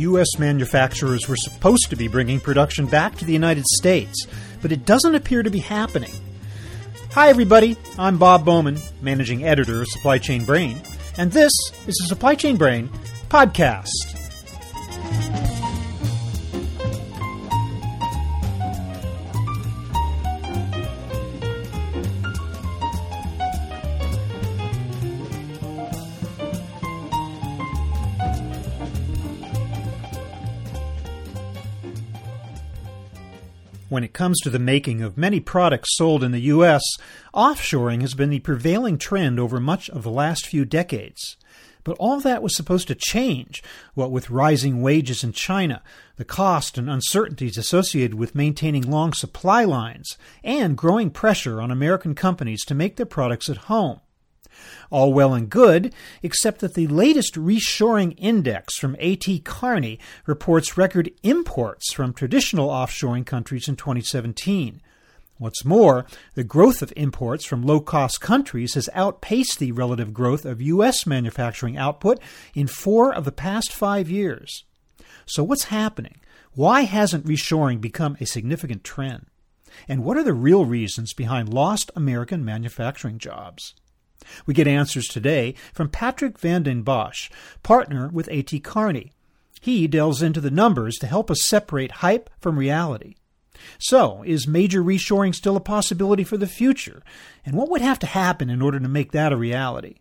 U.S. manufacturers were supposed to be bringing production back to the United States, but it doesn't appear to be happening. Hi, everybody. I'm Bob Bowman, managing editor of Supply Chain Brain, and this is the Supply Chain Brain podcast. When it comes to the making of many products sold in the U.S., offshoring has been the prevailing trend over much of the last few decades. But all that was supposed to change, what with rising wages in China, the cost and uncertainties associated with maintaining long supply lines, and growing pressure on American companies to make their products at home. All well and good, except that the latest reshoring index from A.T. Kearney reports record imports from traditional offshoring countries in 2017. What's more, the growth of imports from low cost countries has outpaced the relative growth of U.S. manufacturing output in four of the past five years. So, what's happening? Why hasn't reshoring become a significant trend? And what are the real reasons behind lost American manufacturing jobs? We get answers today from Patrick van den Bossche, partner with A.T. Kearney. He delves into the numbers to help us separate hype from reality. So, is major reshoring still a possibility for the future? And what would have to happen in order to make that a reality?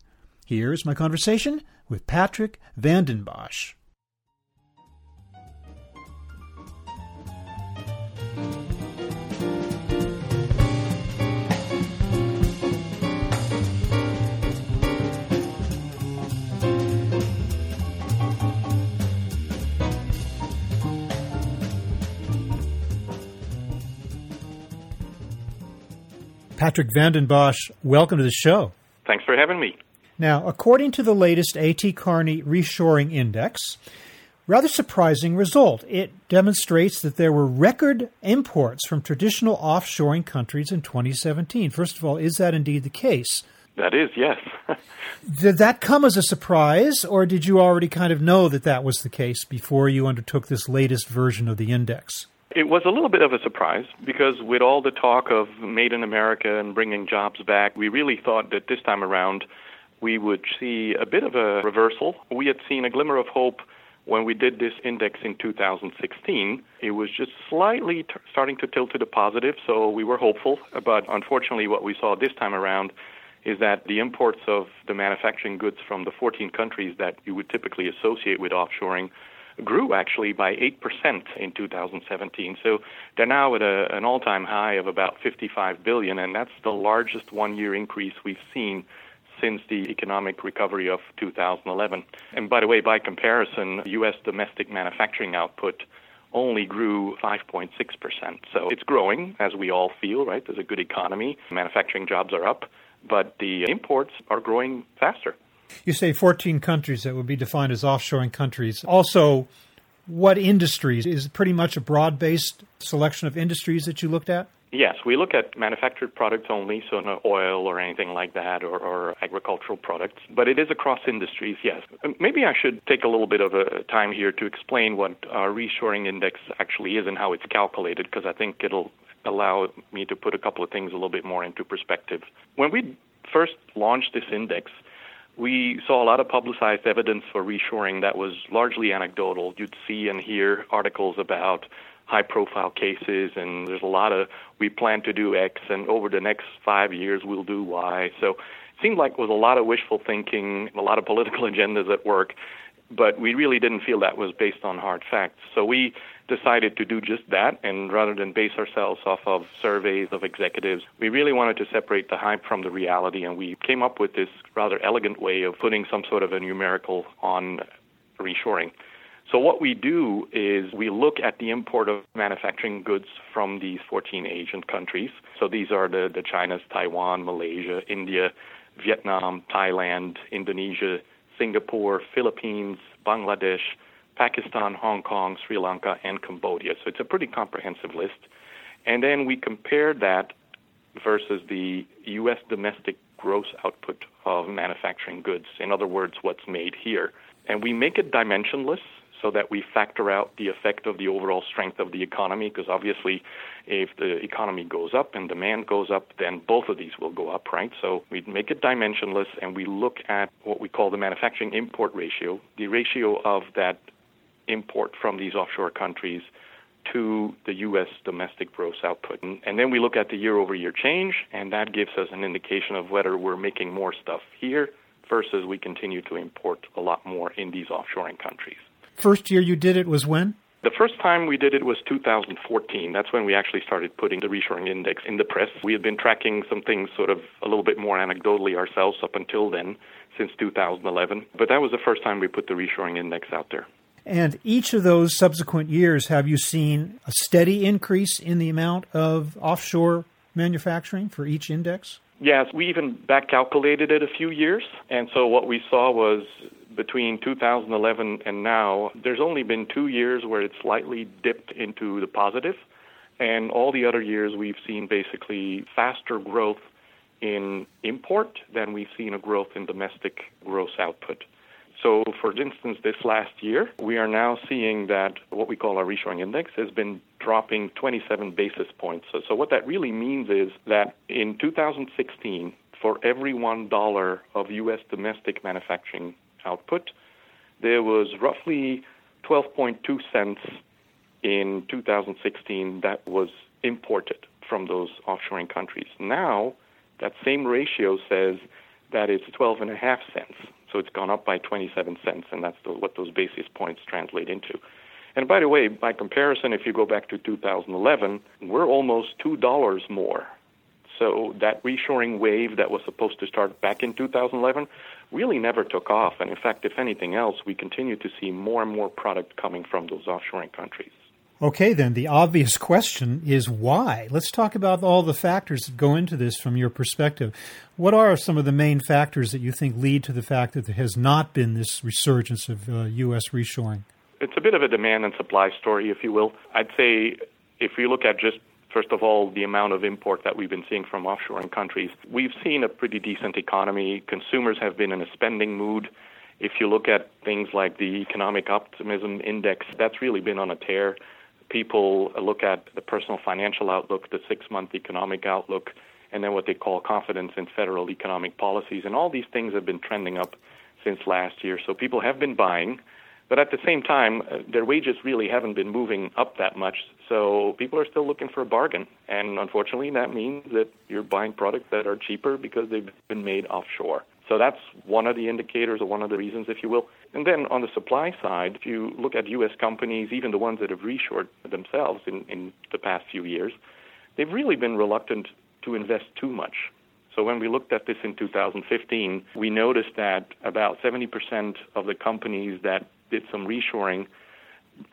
Here's my conversation with Patrick van Patrick van den Bossche, welcome to the show. Thanks for having me. Now, according to the latest AT Kearney Reshoring Index, rather surprising result. It demonstrates that there were record imports from traditional offshoring countries in 2017. First of all, is that indeed the case? That is, yes. did that come as a surprise, or did you already kind of know that that was the case before you undertook this latest version of the index? It was a little bit of a surprise because, with all the talk of Made in America and bringing jobs back, we really thought that this time around we would see a bit of a reversal. We had seen a glimmer of hope when we did this index in 2016. It was just slightly t- starting to tilt to the positive, so we were hopeful. But unfortunately, what we saw this time around is that the imports of the manufacturing goods from the 14 countries that you would typically associate with offshoring grew actually by 8% in 2017. So they're now at a, an all-time high of about 55 billion, and that's the largest one-year increase we've seen since the economic recovery of 2011. And by the way, by comparison, U.S. domestic manufacturing output only grew 5.6%. So it's growing, as we all feel, right? There's a good economy, manufacturing jobs are up, but the imports are growing faster. You say 14 countries that would be defined as offshoring countries. Also, what industries? Is pretty much a broad based selection of industries that you looked at? Yes, we look at manufactured products only, so no oil or anything like that, or, or, agricultural products. But it is across industries, yes. Um, maybe I should take a little bit of a time here to explain what our reshoring index actually is and how it's calculated, because I think it'll allow me to put a couple of things a little bit more into perspective. When we first launched this index, we saw a lot of publicized evidence for reshoring that was largely anecdotal. You'd see and hear articles about high profile cases, and there's a lot of we plan to do X, and over the next five years we'll do Y. So it seemed like it was a lot of wishful thinking, a lot of political agendas at work, but we really didn't feel that was based on hard facts. So we decided to do just that, and rather than base ourselves off of surveys of executives, we really wanted to separate the hype from the reality, and we came up with this rather elegant way of putting some sort of a numerical on reshoring. So what we do is we look at the import of manufacturing goods from these 14 Asian countries. So these are the, the China's, Taiwan, Malaysia, India, Vietnam, Thailand, Indonesia, Singapore, Philippines, Bangladesh, Pakistan, Hong Kong, Sri Lanka, and Cambodia. So it's a pretty comprehensive list. And then we compare that versus the U.S. domestic gross output of manufacturing goods. In other words, what's made here. And we make it dimensionless. so that we factor out the effect of the overall strength of the economy, because obviously, if the economy goes up and demand goes up, then both of these will go up, right? So we make it dimensionless and we look at what we call the manufacturing import ratio, the ratio of that import from these offshore countries to the U.S. domestic gross output. And, and then we look at the year over year change, and that gives us an indication of whether we're making more stuff here versus we continue to import a lot more in these offshoring countries. First year you did it was when? The first time we did it was 2014. That's when we actually started putting the reshoring index in the press. We had been tracking some things sort of a little bit more anecdotally ourselves up until then, since 2011. But that was the first time we put the reshoring index out there. And each of those subsequent years, have you seen a steady increase in the amount of offshore manufacturing for each index? Yes, we even back calculated it a few years. And so what we saw was between 2011 and now, there's only been two years where it slightly dipped into the positive. positive, and all the other years we've seen basically faster growth in import than we've seen a growth in domestic gross output. So, for instance, this last year, we are now seeing that what we call our reshoring index has been dropping 27 basis points. So, so what that really means is that in 2016, for every $1 of U.S. domestic manufacturing output, there was roughly 12.2 cents in 2016 that was imported from those offshoring countries. Now, that same ratio says that it's 12 and a half cents. So it's gone up by 27 cents, and that's the, what those basis points translate into. And by the way, by comparison, if you go back to 2011, we're almost $2 more. So that reshoring wave that was supposed to start back in 2011 really never took off. And in fact, if anything else, we continue to see more and more product coming from those offshoring countries. Okay, then the obvious question is why? Let's talk about all the factors that go into this from your perspective. What are some of the main factors that you think lead to the fact that there has not been this resurgence of uh, U.S. reshoring? It's a bit of a demand and supply story, if you will. I'd say if you look at just First of all, the amount of import that we've been seeing from offshoring countries. We've seen a pretty decent economy. Consumers have been in a spending mood. If you look at things like the economic optimism index, that's really been on a tear. People look at the personal financial outlook, the six month economic outlook, and then what they call confidence in federal economic policies. And all these things have been trending up since last year. So people have been buying. But at the same time, uh, their wages really haven't been moving up that much. So people are still looking for a bargain. And unfortunately, that means that you're buying products that are cheaper because they've been made offshore. So that's one of the indicators or one of the reasons, if you will. And then on the supply side, if you look at U.S. companies, even the ones that have reshored themselves in, in the past few years, they've really been reluctant to invest too much. So when we looked at this in 2015, we noticed that about 70% of the companies that did some reshoring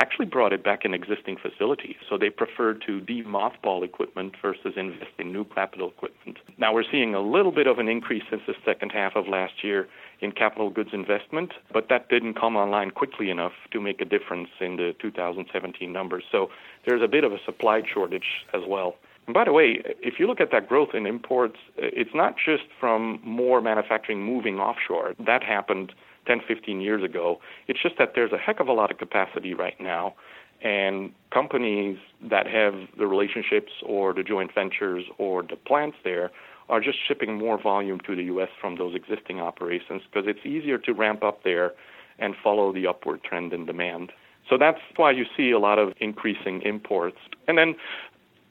actually brought it back in existing facilities. So they preferred to demothball equipment versus invest in new capital equipment. Now we're seeing a little bit of an increase since the second half of last year in capital goods investment, but that didn't come online quickly enough to make a difference in the 2017 numbers. So there's a bit of a supply shortage as well. And by the way, if you look at that growth in imports, it's not just from more manufacturing moving offshore. That happened 10, 15 years ago. It's just that there's a heck of a lot of capacity right now, and companies that have the relationships or the joint ventures or the plants there are just shipping more volume to the U.S. from those existing operations because it's easier to ramp up there and follow the upward trend in demand. So that's why you see a lot of increasing imports. And then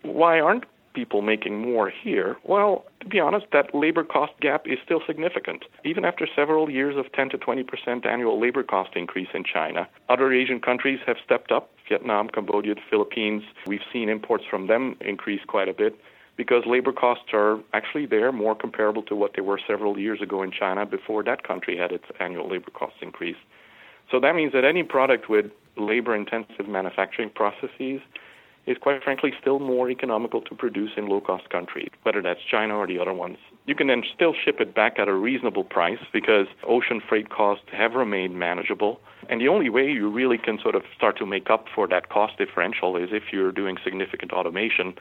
why aren't people making more here? Well, to be honest, that labor cost gap is still significant. Even after several years of 10 to 20 percent annual labor cost increase in China, other Asian countries have stepped up. Vietnam, Cambodia, the Philippines, we've seen imports from them increase quite a bit because labor costs are actually there more comparable to what they were several years ago in China before that country had its annual labor cost increase. So that means that any product with labor intensive manufacturing processes is quite frankly still more economical to produce in low cost countries, whether that's China or the other ones. You can then still ship it back at a reasonable price because ocean freight costs have remained manageable. And the only way you really can sort of start to make up for that cost differential is if you're doing significant automation.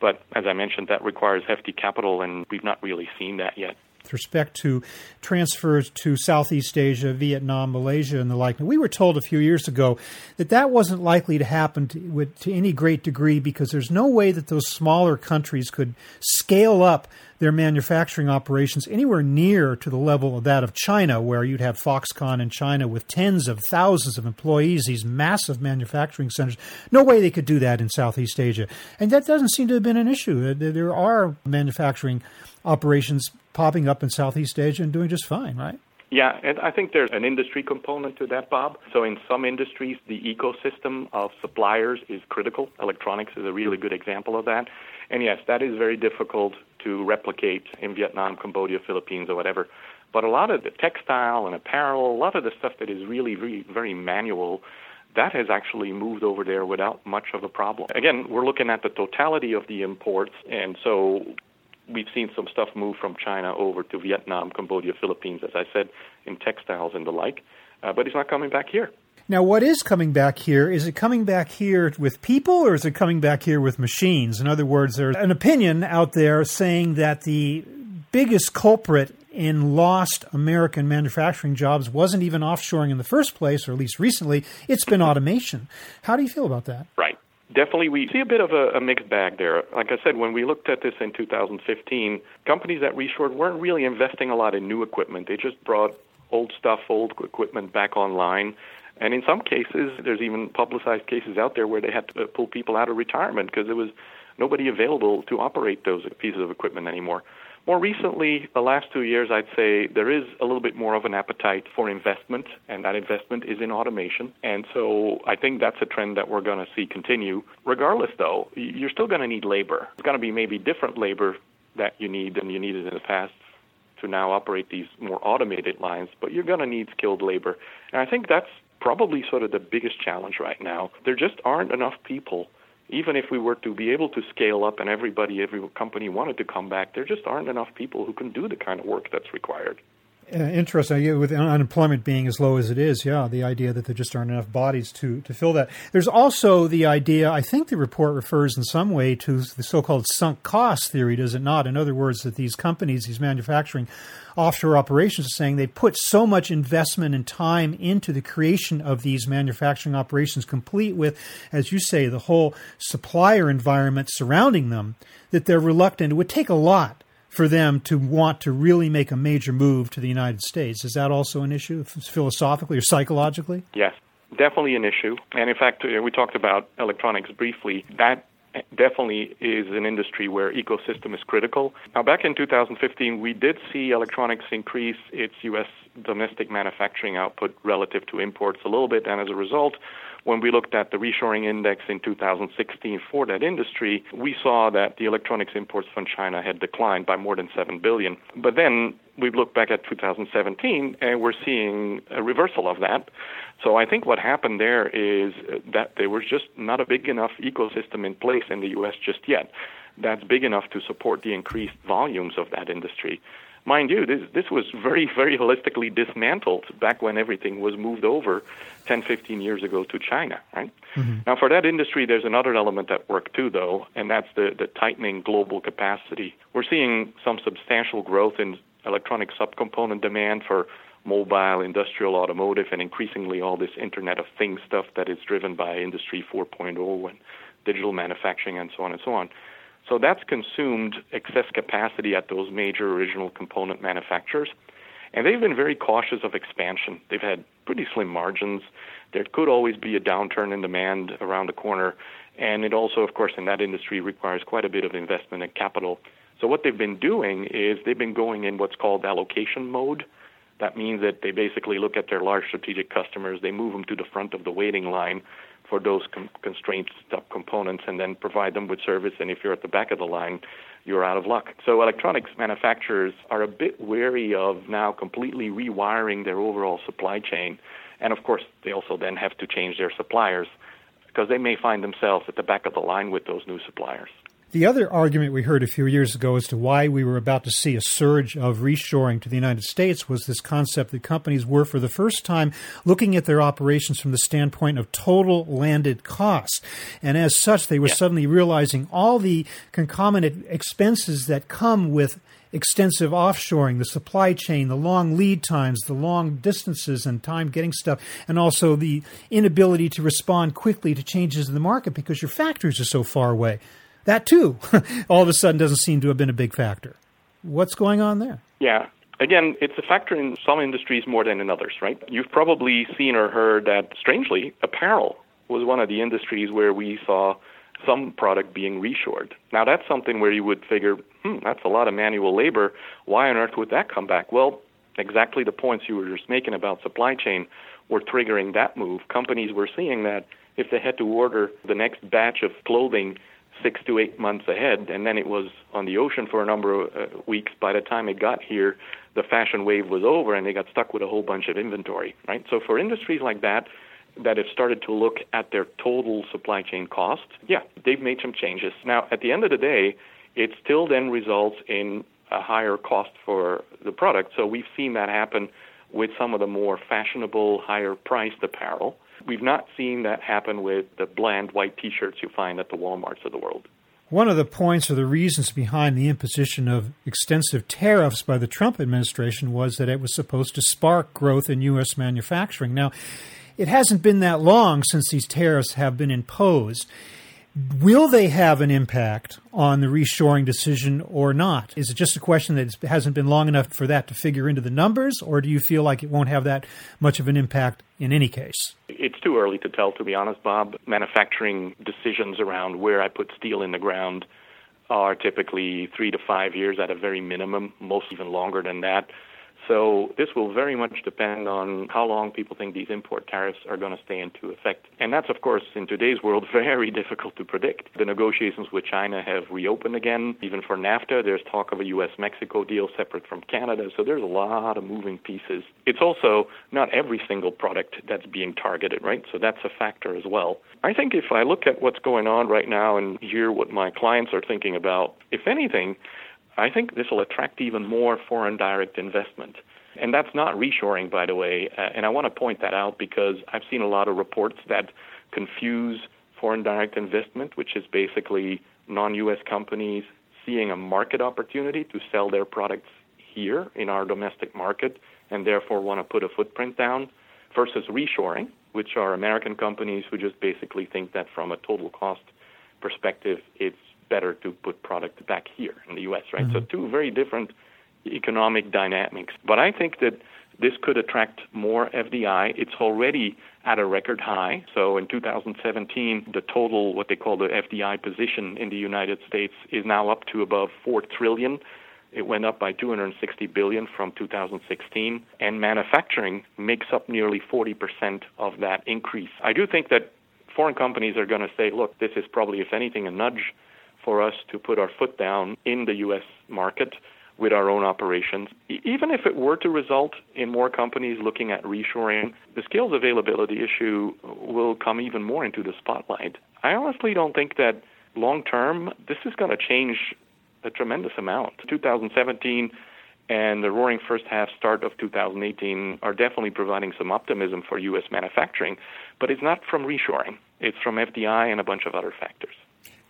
But as I mentioned, that requires hefty capital, and we've not really seen that yet. With respect to transfers to Southeast Asia, Vietnam, Malaysia, and the like. Now, we were told a few years ago that that wasn't likely to happen to, to any great degree because there's no way that those smaller countries could scale up their manufacturing operations anywhere near to the level of that of China, where you'd have Foxconn in China with tens of thousands of employees, these massive manufacturing centers. No way they could do that in Southeast Asia. And that doesn't seem to have been an issue. There are manufacturing operations popping up in Southeast Asia and doing just fine, right? Yeah, and I think there's an industry component to that, Bob. So in some industries, the ecosystem of suppliers is critical. Electronics is a really good example of that. And yes, that is very difficult to replicate in Vietnam, Cambodia, Philippines, or whatever. But a lot of the textile and apparel, a lot of the stuff that is really, really very manual, that has actually moved over there without much of a problem. Again, we're looking at the totality of the imports, and so we've seen some stuff move from China over to Vietnam, Cambodia, Philippines, as I said, in textiles and the like. Uh, but it's not coming back here. Now, what is coming back here? Is it coming back here with people or is it coming back here with machines? In other words, there's an opinion out there saying that the biggest culprit in lost American manufacturing jobs wasn't even offshoring in the first place, or at least recently. It's been automation. How do you feel about that? Right. Definitely, we see a bit of a, a, mixed bag there. Like I said, when we looked at this in 2015, companies that reshored weren't really investing a lot in new equipment. They just brought old stuff, old equipment back online. And in some cases, there's even publicized cases out there where they had to pull people out of retirement because there was nobody available to operate those pieces of equipment anymore. More recently, the last two years, I'd say there is a little bit more of an appetite for investment, and that investment is in automation. And so I think that's a trend that we're going to see continue. Regardless, though, you're still going to need labor. It's going to be maybe different labor that you need than you needed in the past to now operate these more automated lines, but you're going to need skilled labor. And I think that's probably sort of the biggest challenge right now. There just aren't enough people even if we were to be able to scale up and everybody, every company wanted to come back, there just aren't enough people who can do the kind of work that's required. Uh, interesting. With unemployment being as low as it is, yeah, the idea that there just aren't enough bodies to, to fill that. There's also the idea, I think the report refers in some way to the so called sunk cost theory, does it not? In other words, that these companies, these manufacturing offshore operations, are saying they put so much investment and time into the creation of these manufacturing operations, complete with, as you say, the whole supplier environment surrounding them, that they're reluctant. It would take a lot for them to want to really make a major move to the United States. Is that also an issue philosophically or psychologically? Yes, definitely an issue. And in fact, uh, we talked about electronics briefly. That definitely is an industry where ecosystem is critical. Now, back in 2015, we did see electronics increase its U.S. domestic manufacturing output relative to imports a little bit, and as a result, when we looked at the reshoring index in 2016 for that industry, we saw that the electronics imports from China had declined by more than 7 billion. But then we look back at 2017 and we're seeing a reversal of that. So I think what happened there is that there was just not a big enough ecosystem in place in the US just yet that's big enough to support the increased volumes of that industry mind you, this, this was very, very holistically dismantled back when everything was moved over 10, 15 years ago to China, right? Mm-hmm. Now, for that industry, there's another element at work too, though, and that's the, the tightening global capacity. We're seeing some substantial growth in electronic subcomponent demand for mobile, industrial, automotive, and increasingly all this Internet of Things stuff that is driven by Industry 4.0 and digital manufacturing and so on and so on. So that's consumed excess capacity at those major original component manufacturers. And they've been very cautious of expansion. They've had pretty slim margins. There could always be a downturn in demand around the corner. And it also, of course, in that industry requires quite a bit of investment and capital. So what they've been doing is they've been going in what's called allocation mode. That means that they basically look at their large strategic customers, they move them to the front of the waiting line for those com- constraint components and then provide them with service. And if you're at the back of the line, you're out of luck. So electronics manufacturers are a bit wary of now completely rewiring their overall supply chain. And of course, they also then have to change their suppliers because they may find themselves at the back of the line with those new suppliers. The other argument we heard a few years ago as to why we were about to see a surge of reshoring to the United States was this concept that companies were, for the first time, looking at their operations from the standpoint of total landed costs. And as such, they were yeah. suddenly realizing all the concomitant expenses that come with extensive offshoring, the supply chain, the long lead times, the long distances and time getting stuff, and also the inability to respond quickly to changes in the market because your factories are so far away. That too, all of a sudden, doesn't seem to have been a big factor. What's going on there? Yeah. Again, it's a factor in some industries more than in others, right? You've probably seen or heard that, strangely, apparel was one of the industries where we saw some product being reshored. Now, that's something where you would figure, hmm, that's a lot of manual labor. Why on earth would that come back? Well, exactly the points you were just making about supply chain were triggering that move. Companies were seeing that if they had to order the next batch of clothing six to eight months ahead, and then it was on the ocean for a number of uh, weeks. By the time it got here, the fashion wave was over, and they got stuck with a whole bunch of inventory. Right. So for industries like that, that have started to look at their total supply chain cost, yeah, they've made some changes. Now, at the end of the day, it still then results in a higher cost for the product. So we've seen that happen with some of the more fashionable, higher priced apparel. We've not seen that happen with the bland white t shirts you find at the Walmarts of the world. One of the points or the reasons behind the imposition of extensive tariffs by the Trump administration was that it was supposed to spark growth in U.S. manufacturing. Now, it hasn't been that long since these tariffs have been imposed. Will they have an impact on the reshoring decision or not? Is it just a question that hasn't been long enough for that to figure into the numbers, or do you feel like it won't have that much of an impact in any case? It's too early to tell, to be honest, Bob. Manufacturing decisions around where I put steel in the ground are typically three to five years at a very minimum, most even longer than that. So this will very much depend on how long people think these import tariffs are going to stay into effect. And that's, of course, in today's world, very difficult to predict. The negotiations with China have reopened again. Even for NAFTA, there's talk of a U.S. Mexico deal separate from Canada. So there's a lot of moving pieces. It's also not every single product that's being targeted, right? So that's a factor as well. I think if I look at what's going on right now and hear what my clients are thinking about, if anything, I think this will attract even more foreign direct investment. And that's not reshoring, by the way. Uh, and I want to point that out because I've seen a lot of reports that confuse foreign direct investment, which is basically non US companies seeing a market opportunity to sell their products here in our domestic market and therefore want to put a footprint down, versus reshoring, which are American companies who just basically think that from a total cost perspective, it's better to put product back here in the U.S., right? Mm-hmm. So two very different economic dynamics. But I think that this could attract more FDI. It's already at a record high. So in 2017, the total, what they call the FDI position in the United States, is now up to above 4 trillion. It went up by 260 billion from 2016, and manufacturing makes up nearly 40% of that increase. I do think that foreign companies are going to say, look, this is probably, if anything, a nudge for us to put our foot down in the U.S. market with our own operations. Even if it were to result in more companies looking at reshoring, the skills availability issue will come even more into the spotlight. I honestly don't think that long term this is going to change a tremendous amount. 2017 and the roaring first half start of 2018 are definitely providing some optimism for U.S. manufacturing, but it's not from reshoring. It's from FDI and a bunch of other factors.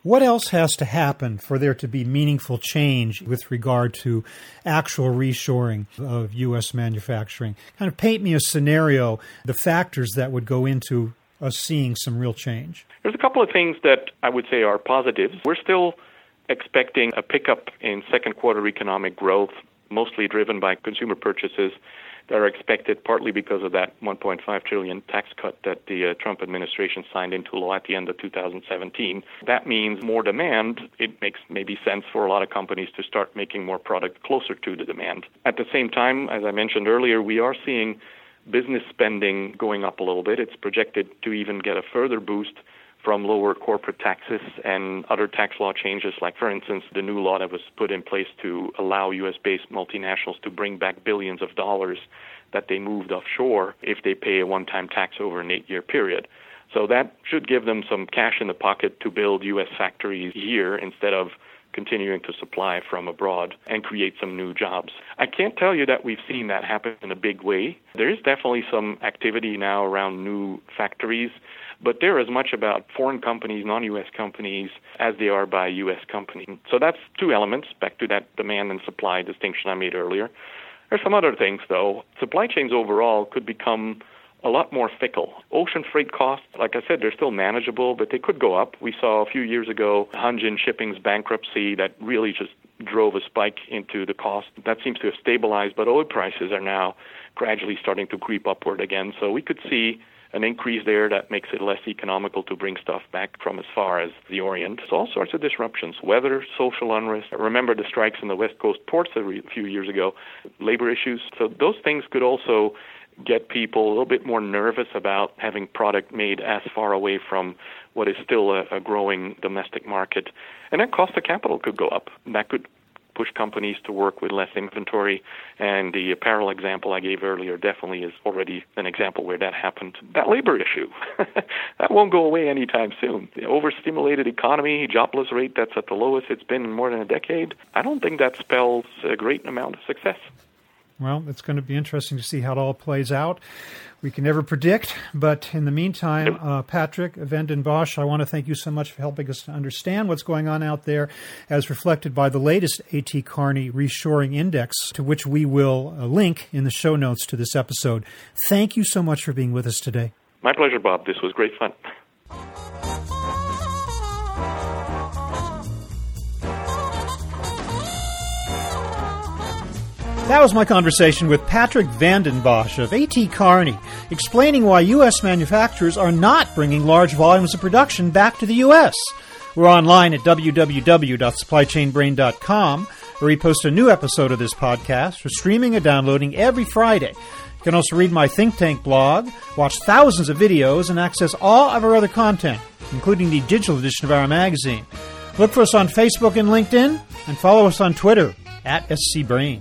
What else has to happen for there to be meaningful change with regard to actual reshoring of U.S. manufacturing? Kind of paint me a scenario, the factors that would go into us seeing some real change. There's a couple of things that I would say are positives. We're still expecting a pickup in second quarter economic growth, mostly driven by consumer purchases that are expected partly because of that 1.5 trillion tax cut that the uh, Trump administration signed into law at the end of 2017. That means more demand. It makes maybe sense for a lot of companies to start making more product closer to the demand. At the same time, as I mentioned earlier, we are seeing business spending going up a little bit. It's projected to even get a further boost from lower corporate taxes and other tax law changes, like, for instance, the new law that was put in place to allow U.S. based multinationals to bring back billions of dollars that they moved offshore if they pay a one time tax over an eight year period. So that should give them some cash in the pocket to build U.S. factories here instead of continuing to supply from abroad and create some new jobs. I can't tell you that we've seen that happen in a big way. There is definitely some activity now around new factories, but they're as much about foreign companies, non US companies, as they are by US companies. So that's two elements, back to that demand and supply distinction I made earlier. There's some other things, though. Supply chains overall could become a lot more fickle. Ocean freight costs, like I said, they're still manageable, but they could go up. We saw a few years ago Hanjin Shipping's bankruptcy that really just drove a spike into the cost. That seems to have stabilized, but oil prices are now gradually starting to creep upward again. So we could see an increase there that makes it less economical to bring stuff back from as far as the Orient. So all sorts of disruptions, weather, social unrest. Remember the strikes in the West Coast ports a few years ago, labor issues. So those things could also get people a little bit more nervous about having product made as far away from what is still a, a growing domestic market. And that cost of capital could go up. That could push companies to work with less inventory. And the apparel example I gave earlier definitely is already an example where that happened. That labor issue, that won't go away anytime soon. The overstimulated economy, jobless rate that's at the lowest it's been in more than a decade, I don't think that spells a great amount of success. Well, it's going to be interesting to see how it all plays out. We can never predict, but in the meantime, uh, Patrick Vanden Bossche, I want to thank you so much for helping us to understand what's going on out there, as reflected by the latest AT Kearney Reshoring Index, to which we will uh, link in the show notes to this episode. Thank you so much for being with us today. My pleasure, Bob. This was great fun. That was my conversation with Patrick Vanden Bossche of AT Kearney, explaining why U.S. manufacturers are not bringing large volumes of production back to the U.S. We're online at www.supplychainbrain.com, where we post a new episode of this podcast for streaming and downloading every Friday. You can also read my think tank blog, watch thousands of videos, and access all of our other content, including the digital edition of our magazine. Look for us on Facebook and LinkedIn, and follow us on Twitter at SCBrain